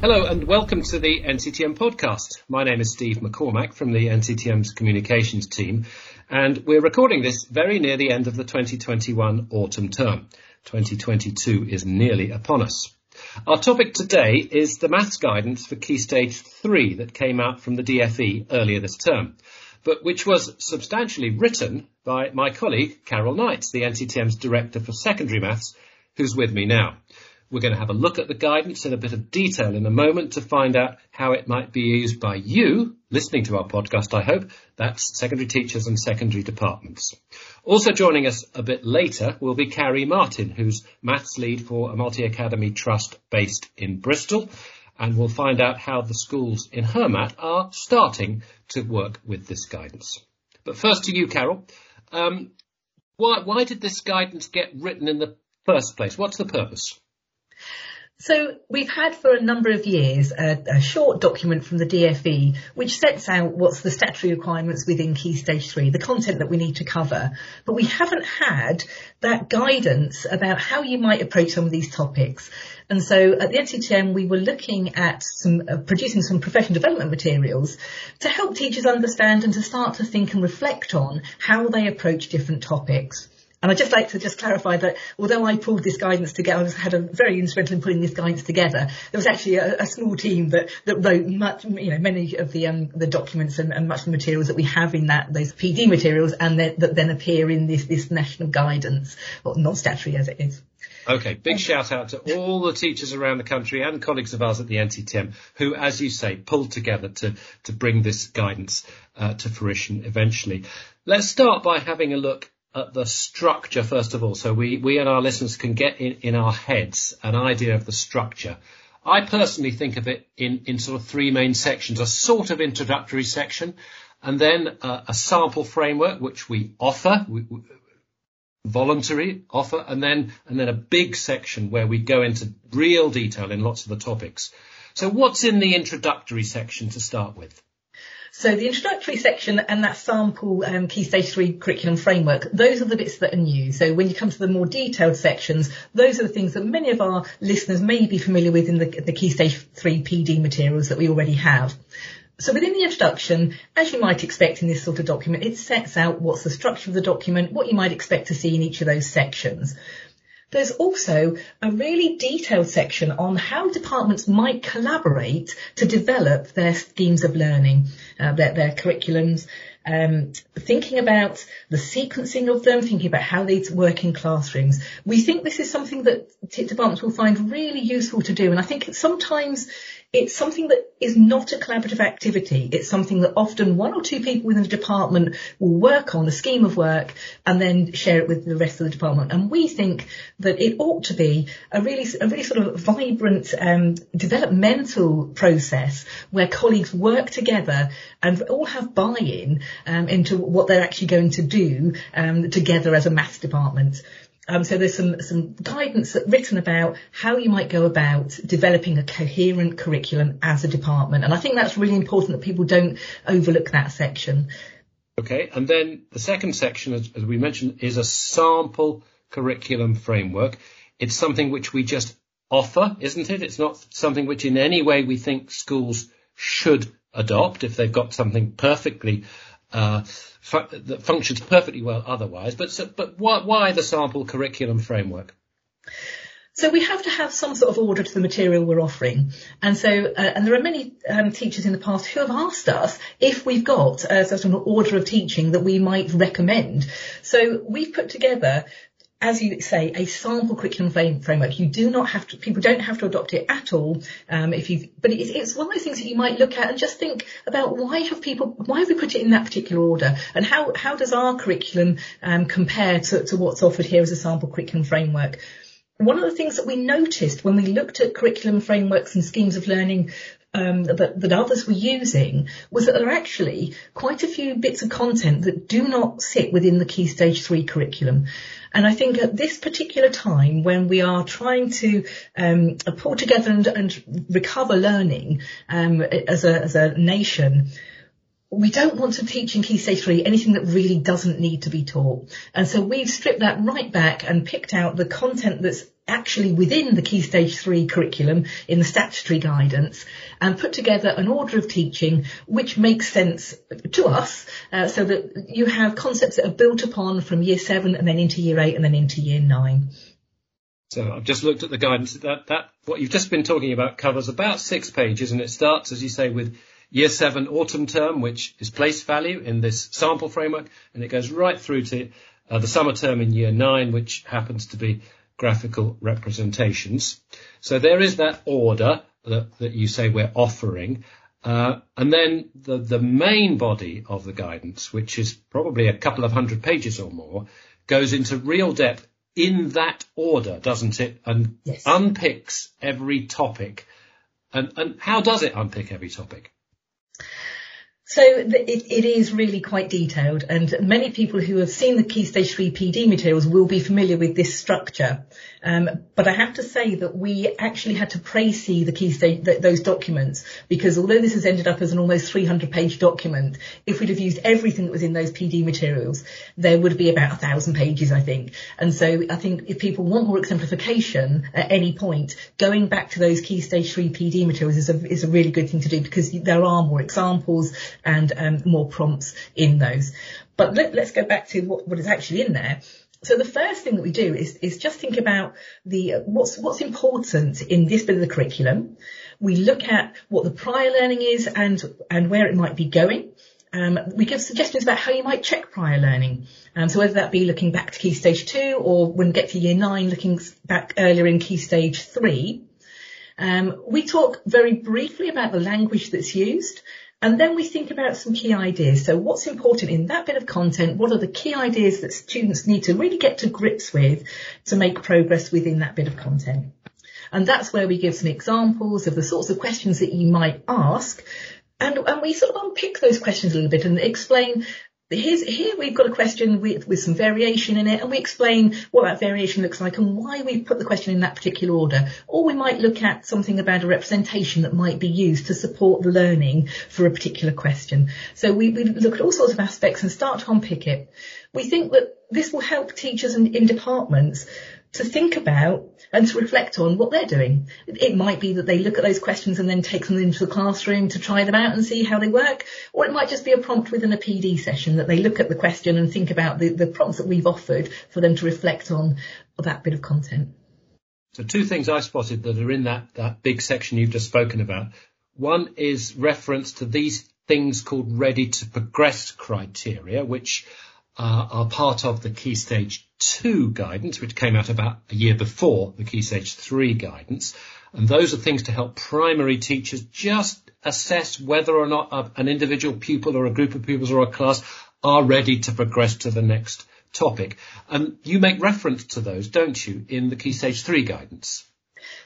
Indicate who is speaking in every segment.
Speaker 1: Hello and welcome to the NCETM podcast. My name is Steve McCormack from the NCETM's communications team and we're recording this very near the end of the 2021 autumn term. 2022 is nearly upon us. Our topic today is the maths guidance for Key Stage 3 that came out from the DFE earlier this term, but which was substantially written by my colleague Carol Knights, the NCETM's Director for Secondary Maths, who's with me now. We're going to have a look at the guidance in a bit of detail in a moment to find out how it might be used by you, listening to our podcast, I hope. That's secondary teachers and secondary departments. Also joining us a bit later will be Carrie Martin, who's maths lead for a multi-academy trust based in Bristol. And we'll find out how the schools in her mat are starting to work with this guidance. But first to you, Carol. Um, why, why did this guidance get written in the first place? What's the purpose?
Speaker 2: So we've had for a number of years a, a, short document from the DFE which sets out what's the statutory requirements within Key Stage 3, the content that we need to cover. But we haven't had that guidance about how you might approach some of these topics. And so at the NCETM we were looking at some, uh, producing some professional development materials to help teachers understand and to start to think and reflect on how they approach different topics. And I'd just like to just clarify that although I pulled this guidance together, I was, had a very instrumental in putting this guidance together. There was actually a, a small team that, that wrote much, you know, many of the um, the documents and, and, much of the materials that we have in that those PD materials, and that, that then appear in this this national guidance, or non-statutory as it is.
Speaker 1: Okay, big shout out to all the teachers around the country and colleagues of ours at the NCETM who, as you say, pulled together to, to bring this guidance uh, to fruition eventually. Let's start by having a look at the structure first of all, so we, we and our listeners can get in, in our heads an idea of the structure. I personally think of it in, in sort of three main sections, a sort of introductory section, and then a, a sample framework, which we offer, we, we, voluntary offer, and then, and then a big section where we go into real detail in lots of the topics. So what's in the introductory section to start with?
Speaker 2: So the introductory section and that sample um, Key Stage 3 curriculum framework, those are the bits that are new. So when you come to the more detailed sections, those are the things that many of our listeners may be familiar with in the, the Key Stage 3 PD materials that we already have. So within the introduction, as you might expect in this sort of document, it sets out what's the structure of the document, what you might expect to see in each of those sections. There's also a really detailed section on how departments might collaborate to develop their schemes of learning, uh, their, their curriculums, um, thinking about the sequencing of them, thinking about how they work in classrooms. We think this is something that departments will find really useful to do. And I think sometimes it's something that is not a collaborative activity. It's something that often one or two people within a department will work on a scheme of work and then share it with the rest of the department. And we think that it ought to be a really, a really sort of vibrant um, developmental process where colleagues work together and all have buy-in um, into what they're actually going to do um, together as a maths department. Um, so there's some, some guidance written about how you might go about developing a coherent curriculum as a department. And I think that's really important that people don't overlook that section.
Speaker 1: Okay. And then the second section, as, as we mentioned, is a sample curriculum framework. It's something which we just offer, isn't it? It's not something which in any way we think schools should adopt if they've got something perfectly uh, fu- that functions perfectly well otherwise. But so, but why, why the sample curriculum framework?
Speaker 2: So we have to have some sort of order to the material we're offering. And so, uh, and there are many um, teachers in the past who have asked us if we've got a of order of teaching that we might recommend. So we've put together as you say, a sample curriculum framework. You do not have to, people don't have to adopt it at all. Um, if you, but it's, it's one of those things that you might look at and just think about why have people, why have we put it in that particular order, and how how does our curriculum um, compare to, to what's offered here as a sample curriculum framework? One of the things that we noticed when we looked at curriculum frameworks and schemes of learning um, that, that, others were using was that there are actually quite a few bits of content that do not sit within the Key Stage 3 curriculum. And I think at this particular time when we are trying to um, pull together and, and recover learning um, as, a, as a nation, we don't want to teach in Key Stage 3 anything that really doesn't need to be taught. And so we've stripped that right back and picked out the content that's actually within the Key Stage 3 curriculum in the statutory guidance and put together an order of teaching which makes sense to us uh, so that you have concepts that are built upon from year 7 and then into year 8 and then into year 9.
Speaker 1: So I've just looked at the guidance. That, that what you've just been talking about covers about six pages, and it starts, as you say, with Year 7 autumn term, which is place value in this sample framework, and it goes right through to uh, the summer term in Year 9, which happens to be graphical representations. So there is that order that, that you say we're offering. Uh, and then the, the main body of the guidance, which is probably a couple of hundred pages or more, goes into real depth in that order, doesn't it? And yes. unpicks every topic. And, and how does it unpick every topic?
Speaker 2: So it, it is really quite detailed and many people who have seen the Key Stage 3 PD materials will be familiar with this structure. Um, but I have to say that we actually had to précis the key stage, th- those documents because although this has ended up as an almost 300 page document, if we'd have used everything that was in those PD materials, there would be about a thousand pages, I think. And so I think if people want more exemplification at any point, going back to those key stage three PD materials is a, is a really good thing to do because there are more examples and um, more prompts in those. But let, us go back to what, what is actually in there. So the first thing that we do is, is just think about the what's what's important in this bit of the curriculum. We look at what the prior learning is and and where it might be going. Um, we give suggestions about how you might check prior learning. Um, so whether that be looking back to key stage two or when we get to year nine, looking back earlier in key stage three. Um, we talk very briefly about the language that's used and then we think about some key ideas. So what's important in that bit of content? What are the key ideas that students need to really get to grips with to make progress within that bit of content? And that's where we give some examples of the sorts of questions that you might ask. And, and we sort of unpick those questions a little bit and explain Here's, here we've got a question with, with some variation in it and we explain what that variation looks like and why we put the question in that particular order. Or we might look at something about a representation that might be used to support the learning for a particular question. So we, we look at all sorts of aspects and start to unpick it. We think that this will help teachers in, in departments to think about and to reflect on what they're doing. It might be that they look at those questions and then take them into the classroom to try them out and see how they work, or it might just be a prompt within a PD session that they look at the question and think about the, the prompts that we've offered for them to reflect on that bit of content.
Speaker 1: So two things I spotted that are in that, that big section you've just spoken about. One is reference to these things called ready to progress criteria, which uh, are part of the Key Stage 2 guidance, which came out about a year before the Key Stage 3 guidance. And those are things to help primary teachers just assess whether or not a, an individual pupil or a group of pupils or a class are ready to progress to the next topic. And you make reference to those, don't you, in the Key Stage 3 guidance?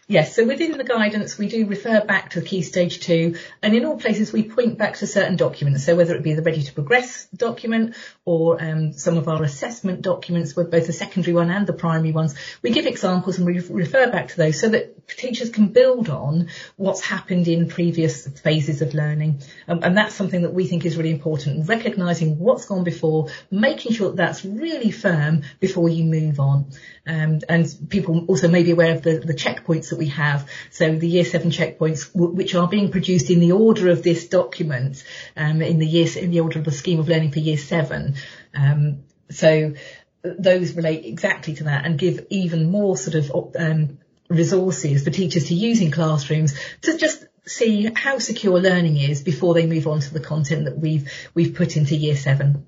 Speaker 2: Yes, so within the guidance, we do refer back to the Key Stage 2, and in all places we point back to certain documents. So whether it be the Ready to Progress document or um, some of our assessment documents, with both the secondary one and the primary ones, we give examples and we refer back to those so that teachers can build on what's happened in previous phases of learning. Um, and that's something that we think is really important, recognising what's gone before, making sure that that's really firm before you move on. Um, and people also may be aware of the, the checkpoints that we have. So the year seven checkpoints, w- which are being produced in the order of this document, um, in the year, in the order of the scheme of learning for year seven. Um, so those relate exactly to that and give even more sort of, um, resources for teachers to use in classrooms to just see how secure learning is before they move on to the content that we've we've put into year seven.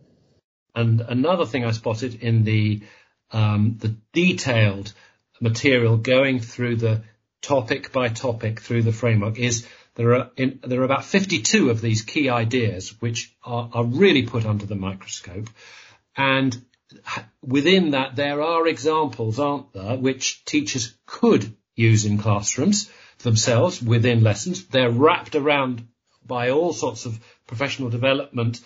Speaker 1: And another thing I spotted in the um, the detailed material going through the topic by topic through the framework is there are in, there are about 52 of these key ideas which are, are really put under the microscope, and within that there are examples, aren't there, which teachers could use in classrooms themselves within lessons. They're wrapped around by all sorts of professional development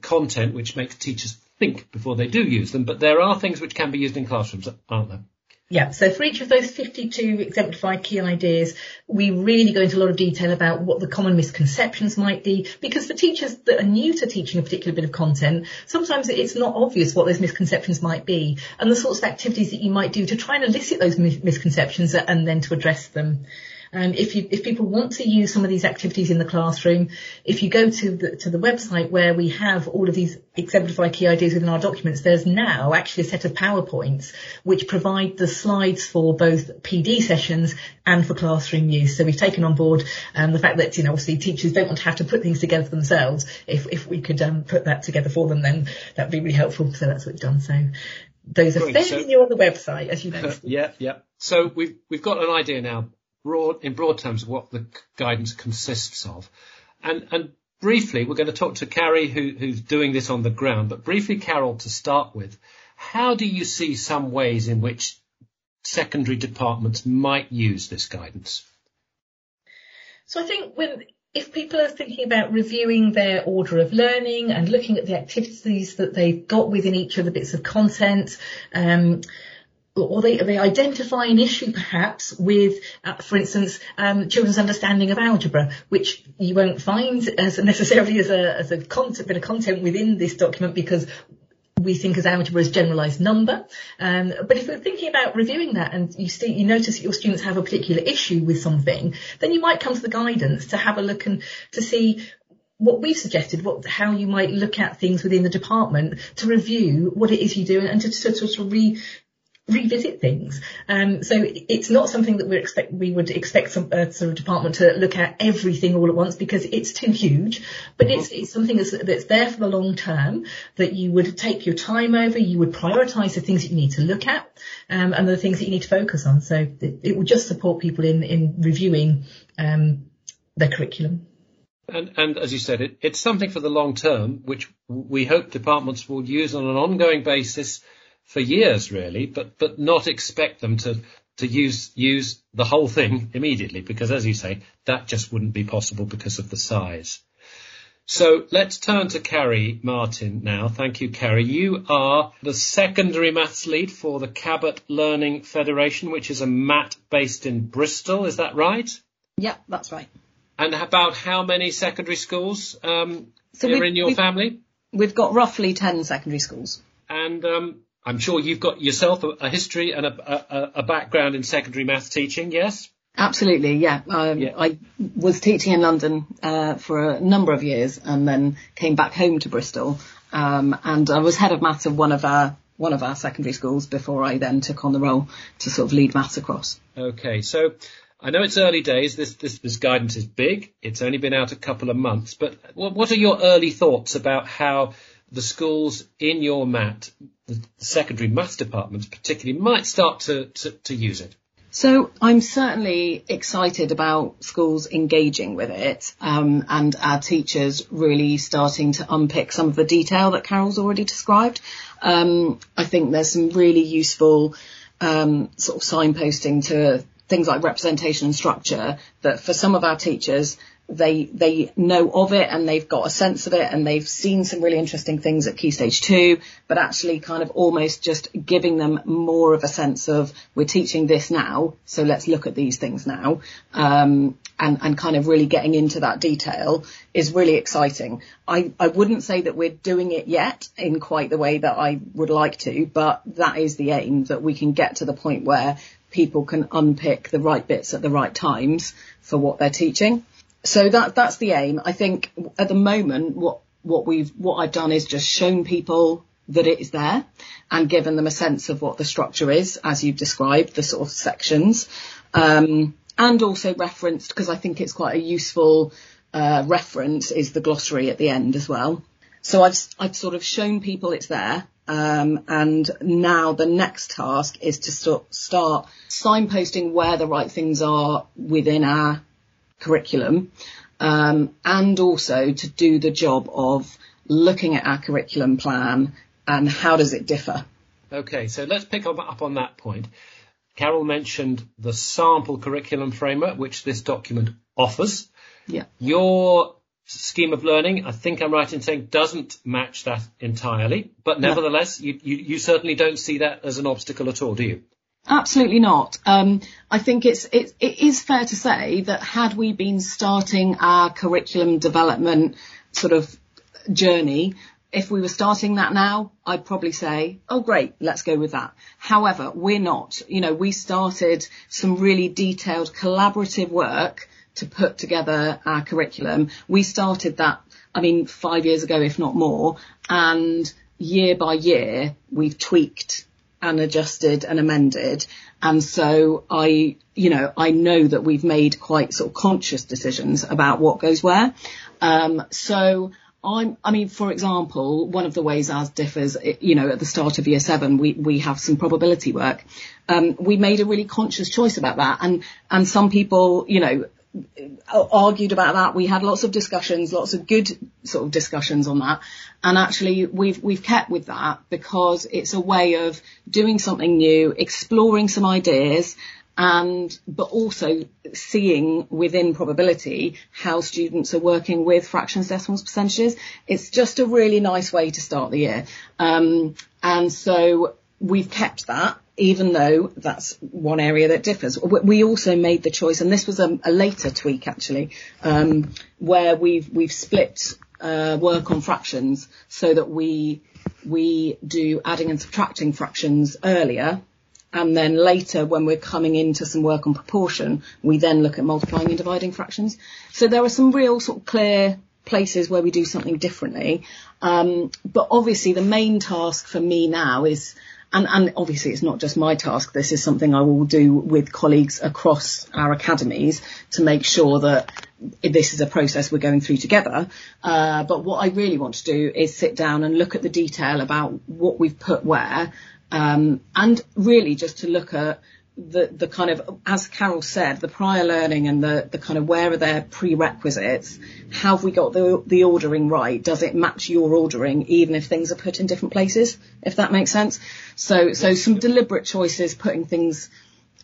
Speaker 1: content which makes teachers think before they do use them, but there are things which can be used in classrooms, aren't there?
Speaker 2: Yeah, so for each of those 52 exemplified key ideas, we really go into a lot of detail about what the common misconceptions might be, because for teachers that are new to teaching a particular bit of content, sometimes it's not obvious what those misconceptions might be, and the sorts of activities that you might do to try and elicit those misconceptions and then to address them. Um, if you, if people want to use some of these activities in the classroom, if you go to the, to the website where we have all of these exemplified key ideas within our documents, there's now actually a set of PowerPoints which provide the slides for both PD sessions and for classroom use. So we've taken on board um, the fact that, you know, obviously teachers don't want to have to put things together themselves. If, if we could um, put that together for them, then that would be really helpful. So that's what we've done. So those are fairly so, new on the website, as you know.
Speaker 1: yeah, yeah. So we've we've got an idea now broad, in broad terms, what the guidance consists of. And, and briefly, we're going to talk to Carrie, who, who's doing this on the ground, but briefly, Carol, to start with, how do you see some ways in which secondary departments might use this guidance?
Speaker 2: So I think when if people are thinking about reviewing their order of learning and looking at the activities that they've got within each of the bits of content, um, or they, they identify an issue perhaps with, uh, for instance, um, children's understanding of algebra, which you won't find as necessarily as a, as a content, bit of content within this document because we think as algebra as generalised number. Um, but if you're thinking about reviewing that and you, see, you notice that your students have a particular issue with something, then you might come to the guidance to have a look and to see what we've suggested, what how you might look at things within the department to review what it is you do and to sort of re, revisit things. Um, so it's not something that we expect we would expect some uh, sort of department to look at everything all at once because it's too huge. But it's, it's something that's, that's there for the long term that you would take your time over. You would prioritise the things that you need to look at um, and the things that you need to focus on. So it, it will just support people in in reviewing um, their curriculum.
Speaker 1: And, and, as you said, it, it's something for the long term, which we hope departments will use on an ongoing basis for years really, but but not expect them to to use use the whole thing immediately because as you say, that just wouldn't be possible because of the size. So let's turn to Carrie Martin now. Thank you, Carrie. You are the secondary maths lead for the Cabot Learning Federation, which is a MAT based in Bristol. Is that right?
Speaker 3: Yeah, that's right.
Speaker 1: And about how many secondary schools um, so are in your
Speaker 3: we've,
Speaker 1: family?
Speaker 3: We've got roughly 10 secondary schools.
Speaker 1: And um, I'm sure you've got yourself a, a history and a, a, a, background in secondary maths teaching, yes?
Speaker 3: Absolutely, yeah. Um, yeah. I was teaching in London uh, for a number of years and then came back home to Bristol. Um, and I was head of maths of one of our one of our secondary schools before I then took on the role to sort of lead maths across.
Speaker 1: Okay, so I know it's early days. This, this, this guidance is big. It's only been out a couple of months, but what, what are your early thoughts about how the schools in your MAT, the secondary maths departments particularly, might start to, to, to use it?
Speaker 3: So I'm certainly excited about schools engaging with it um, and our teachers really starting to unpick some of the detail that Carol's already described. Um, I think there's some really useful um, sort of signposting to things like representation and structure that for some of our teachers they they know of it and they've got a sense of it and they've seen some really interesting things at key stage two, but actually kind of almost just giving them more of a sense of we're teaching this now, so let's look at these things now, um, and and kind of really getting into that detail is really exciting. I I wouldn't say that we're doing it yet in quite the way that I would like to, but that is the aim that we can get to the point where people can unpick the right bits at the right times for what they're teaching so that that's the aim. I think at the moment, what what we've what I've done is just shown people that it is there and given them a sense of what the structure is, as you've described, the sort of sections, um, and also referenced because I think it's quite a useful uh, reference is the glossary at the end as well. So I've I've sort of shown people it's there. Um, and now the next task is to start, start signposting where the right things are within our curriculum, um, and also to do the job of looking at our curriculum plan and how does it differ.
Speaker 1: Okay, so let's pick up, up on that point. Carol mentioned the sample curriculum framework, which this document offers.
Speaker 3: Yeah.
Speaker 1: Your scheme of learning, I think I'm right in saying, doesn't match that entirely, but nevertheless, you, you, you certainly don't see that as an obstacle at all, do you?
Speaker 3: Absolutely not. Um, I think it's it, it is fair to say that had we been starting our curriculum development sort of journey, if we were starting that now, I'd probably say, oh great, let's go with that. However, we're not. You know, we started some really detailed collaborative work to put together our curriculum. We started that, I mean, five years ago, if not more, and year by year, we've tweaked and adjusted and amended. And so I, you know, I know that we've made quite sort of conscious decisions about what goes where. Um, so I'm, I mean, for example, one of the ways ours differs, you know, at the start of year seven, we, we have some probability work. Um, we made a really conscious choice about that. And, and some people, you know, argued about that. We had lots of discussions, lots of good sort of discussions on that. And actually we've, we've kept with that because it's a way of doing something new, exploring some ideas and, but also seeing within probability how students are working with fractions, decimals, percentages. It's just a really nice way to start the year. Um, and so we've kept that even though that's one area that differs. We also made the choice, and this was a, a later tweak actually, um, where we've we've split uh, work on fractions so that we we do adding and subtracting fractions earlier, and then later when we're coming into some work on proportion, we then look at multiplying and dividing fractions. So there are some real sort of clear places where we do something differently. Um, but obviously the main task for me now is and, and obviously it's not just my task. This is something I will do with colleagues across our academies to make sure that this is a process we're going through together. Uh, but what I really want to do is sit down and look at the detail about what we've put where, um, and really just to look at the, the kind of, as Carol said, the prior learning and the, the kind of where are their prerequisites? Have we got the, the ordering right? Does it match your ordering even if things are put in different places? If that makes sense. So, so some deliberate choices, putting things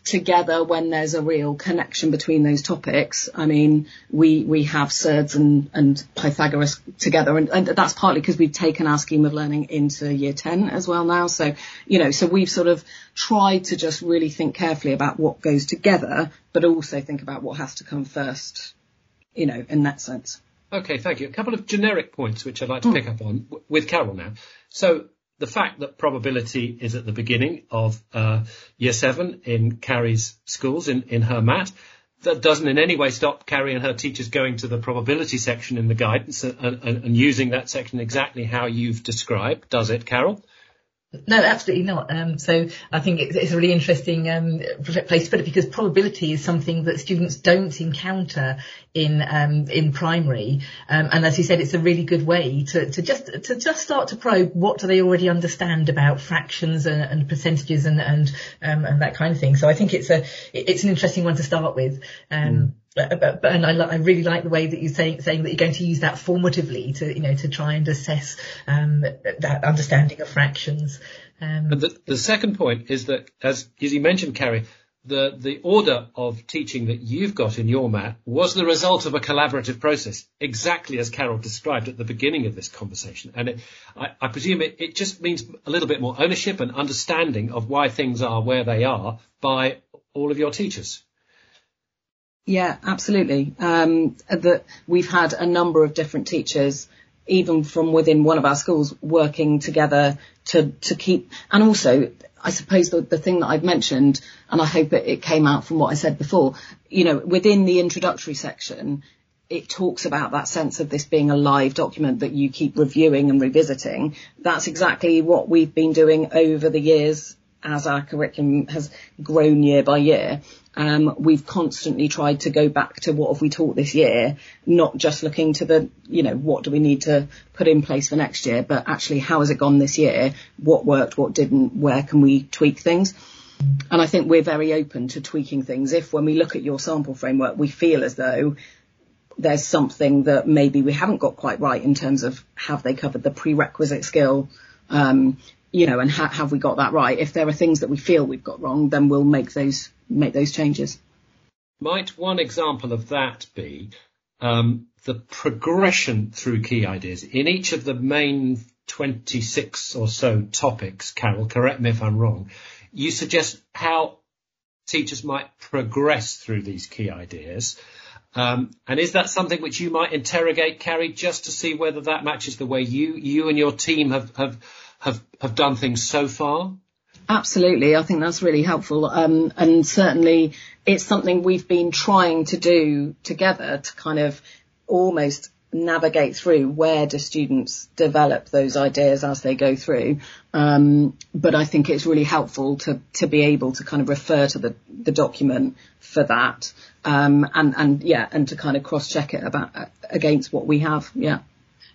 Speaker 3: together when there's a real connection between those topics. I mean, we we have surds and, and Pythagoras together, and, and that's partly because we've taken our scheme of learning into year 10 as well now. So, you know, so we've sort of tried to just really think carefully about what goes together, but also think about what has to come first, you know, in that sense.
Speaker 1: Okay, thank you. A couple of generic points which I'd like to mm. pick up on with Carol now. So the fact that probability is at the beginning of uh, year seven in Carrie's schools in, in her mat, that doesn't in any way stop Carrie and her teachers going to the probability section in the guidance and, and, and using that section exactly how you've described, does it, Carol?
Speaker 2: No, absolutely not. Um, so I think it's, it's a really interesting um, place to put it because probability is something that students don't encounter in um, in primary, um, and as you said, it's a really good way to, to just to just start to probe what do they already understand about fractions and, and percentages and and um, and that kind of thing. So I think it's a it's an interesting one to start with. Mm but, but, and I, I, really like the way that you're saying, saying that you're going to use that formatively to, you know, to try and assess um, that understanding of fractions.
Speaker 1: Um, the, the second point is that, as, as you mentioned, Carrie, the, the order of teaching that you've got in your mat was the result of a collaborative process, exactly as Carol described at the beginning of this conversation. And it, I, I presume it, it just means a little bit more ownership and understanding of why things are where they are by all of your teachers.
Speaker 3: Yeah, absolutely. Um, that we've had a number of different teachers, even from within one of our schools, working together to to keep. And also, I suppose the, the thing that I've mentioned, and I hope it, it came out from what I said before. You know, within the introductory section, it talks about that sense of this being a live document that you keep reviewing and revisiting. That's exactly what we've been doing over the years as our curriculum has grown year by year. Um, we've constantly tried to go back to what have we taught this year, not just looking to the, you know, what do we need to put in place for next year, but actually how has it gone this year? What worked? What didn't? Where can we tweak things? And I think we're very open to tweaking things. If when we look at your sample framework, we feel as though there's something that maybe we haven't got quite right in terms of have they covered the prerequisite skill, um, you know, and ha- have we got that right? If there are things that we feel we've got wrong, then we'll make those make those changes.
Speaker 1: Might one example of that be um, the progression through key ideas in each of the main 26 or so topics? Carol, correct me if I'm wrong. you suggest how teachers might progress through these key ideas. Um, and is that something which you might interrogate, Carrie, just to see whether that matches the way you you and your team have have have, have done things so far?
Speaker 3: Absolutely, I think that's really helpful, um, and certainly it's something we've been trying to do together to kind of almost navigate through where do students develop those ideas as they go through. Um, but I think it's really helpful to, to be able to kind of refer to the, the document for that. Um, and, and yeah, and to kind of cross check it about against what we have. Yeah.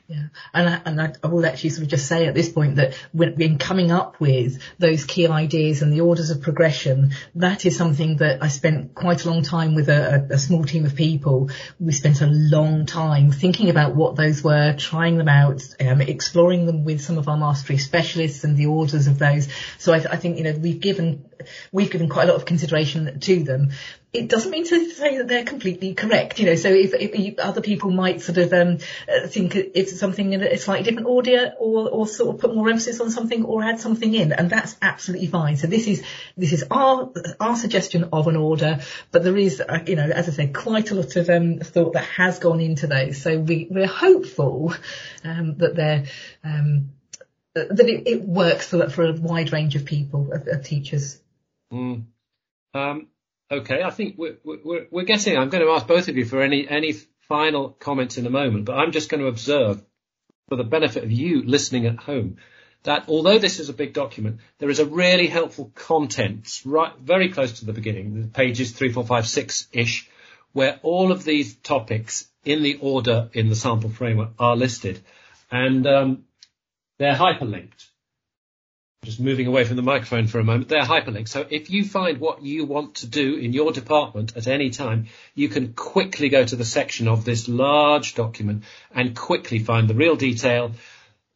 Speaker 2: Yeah, and I, and I, I, will actually sort of just say at this point that when, in coming up with those key ideas and the orders of progression, that is something that I spent quite a long time with a, a, small team of people. We spent a long time thinking about what those were, trying them out, um, exploring them with some of our mastery specialists and the orders of those. So I, I think you know we've given we've given quite a lot of consideration to them it doesn't mean to say that they're completely correct, you know. So if, if other people might sort of um, uh, think it's something in a slightly different order, or, or sort of put more emphasis on something, or add something in, and that's absolutely fine. So this is this is our our suggestion of an order, but there is, uh, you know, as I said, quite a lot of um, thought that has gone into those. So we we're hopeful um, that they're um, that it, it, works for for a wide range of people, of, of teachers.
Speaker 1: Mm. Um, Okay, I think we're, we're, we're getting. I'm going to ask both of you for any any final comments in a moment, but I'm just going to observe, for the benefit of you listening at home, that although this is a big document, there is a really helpful content right very close to the beginning, pages three, four, five, six ish, where all of these topics in the order in the sample framework are listed, and um, they're hyperlinked just moving away from the microphone for a moment, they're hyperlinks. So if you find what you want to do in your department at any time, you can quickly go to the section of this large document and quickly find the real detail,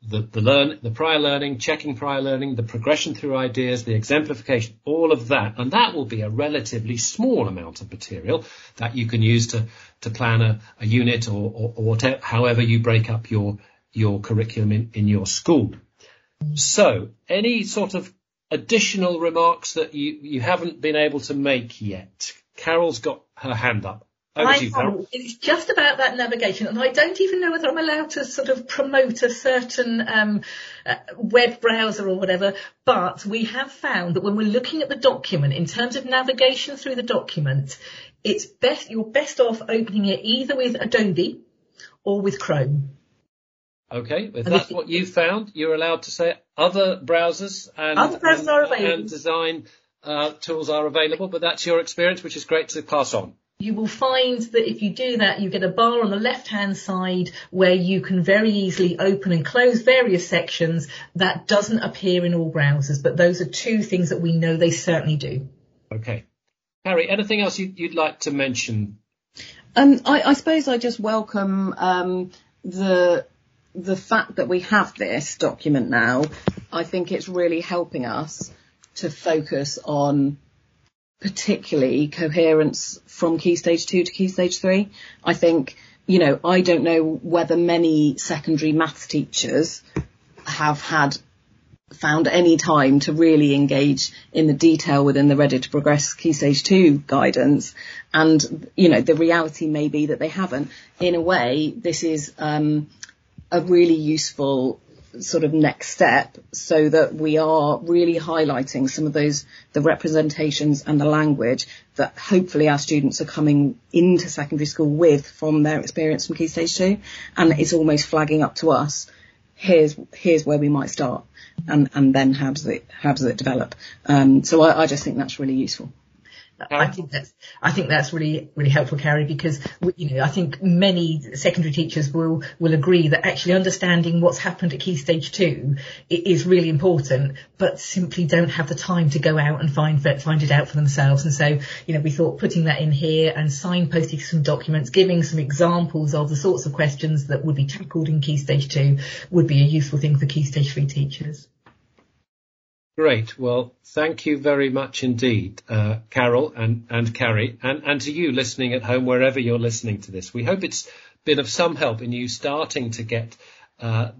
Speaker 1: the, the learn, the prior learning, checking prior learning, the progression through ideas, the exemplification, all of that. And that will be a relatively small amount of material that you can use to, to plan a, a unit or, or, or whatever, however you break up your, your curriculum in, in your school. So, any sort of additional remarks that you, you haven't been able to make yet? Carol's got her hand up. You,
Speaker 2: It's just about that navigation, and I don't even know whether I'm allowed to sort of promote a certain um, uh, web browser or whatever. But we have found that when we're looking at the document in terms of navigation through the document, it's best you're best off opening it either with Adobe or with Chrome.
Speaker 1: Okay, if that's what you found, you're allowed to say other browsers and,
Speaker 2: other browsers and, are available.
Speaker 1: and design uh, tools are available, but that's your experience, which is great to pass on.
Speaker 2: You will find that if you do that, you get a bar on the left-hand side where you can very easily open and close various sections. That doesn't appear in all browsers, but those are two things that we know they certainly do.
Speaker 1: Okay. Carrie, anything else you'd, you'd like to mention?
Speaker 3: Um, I, I, suppose I just welcome um, the the fact that we have this document now, I think it's really helping us to focus on particularly coherence from key stage two to key stage three. I think, you know, I don't know whether many secondary maths teachers have had found any time to really engage in the detail within the Ready to Progress Key Stage 2 guidance. And, you know, the reality may be that they haven't. In a way, this is um, a really useful sort of next step so that we are really highlighting some of those, the representations and the language that hopefully our students are coming into secondary school with from their experience from Key Stage 2. And it's almost flagging up to us, here's, here's where we might start and, and then how does it, how does it develop? Um, so I, I just think that's really useful.
Speaker 2: I think that's I think that's really really helpful, Carrie, because you know I think many secondary teachers will will agree that actually understanding what's happened at Key Stage Two is really important, but simply don't have the time to go out and find find it out for themselves. And so you know we thought putting that in here and signposting some documents, giving some examples of the sorts of questions that would be tackled in Key Stage Two would be a useful thing for Key Stage Three teachers.
Speaker 1: Great. Well, thank you very much indeed, uh, Carol and, and Carrie, and, and to you listening at home, wherever you're listening to this. We hope it's been of some help in you starting to get uh,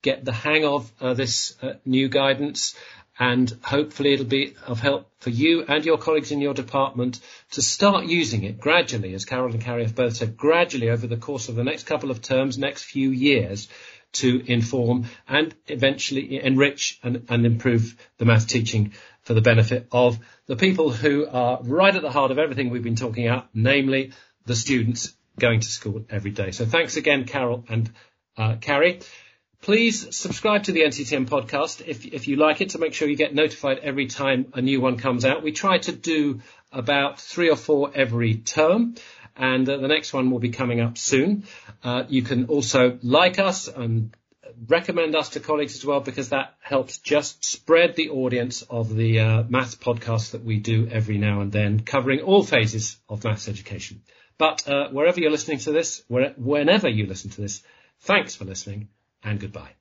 Speaker 1: get the hang of uh, this uh, new guidance and hopefully it'll be of help for you and your colleagues in your department to start using it gradually, as Carol and Carrie have both said, gradually over the course of the next couple of terms, next few years, to inform and eventually enrich and, and improve the math teaching for the benefit of the people who are right at the heart of everything we've been talking about, namely the students going to school every day. So thanks again, Carol and uh, Carrie. Please subscribe to the NCETM podcast if, if you like it to make sure you get notified every time a new one comes out. We try to do about three or four every term and uh, the next one will be coming up soon. Uh, you can also like us and recommend us to colleagues as well because that helps just spread the audience of the uh, maths podcast that we do every now and then covering all phases of maths education. But uh, wherever you're listening to this, where, whenever you listen to this, thanks for listening and goodbye.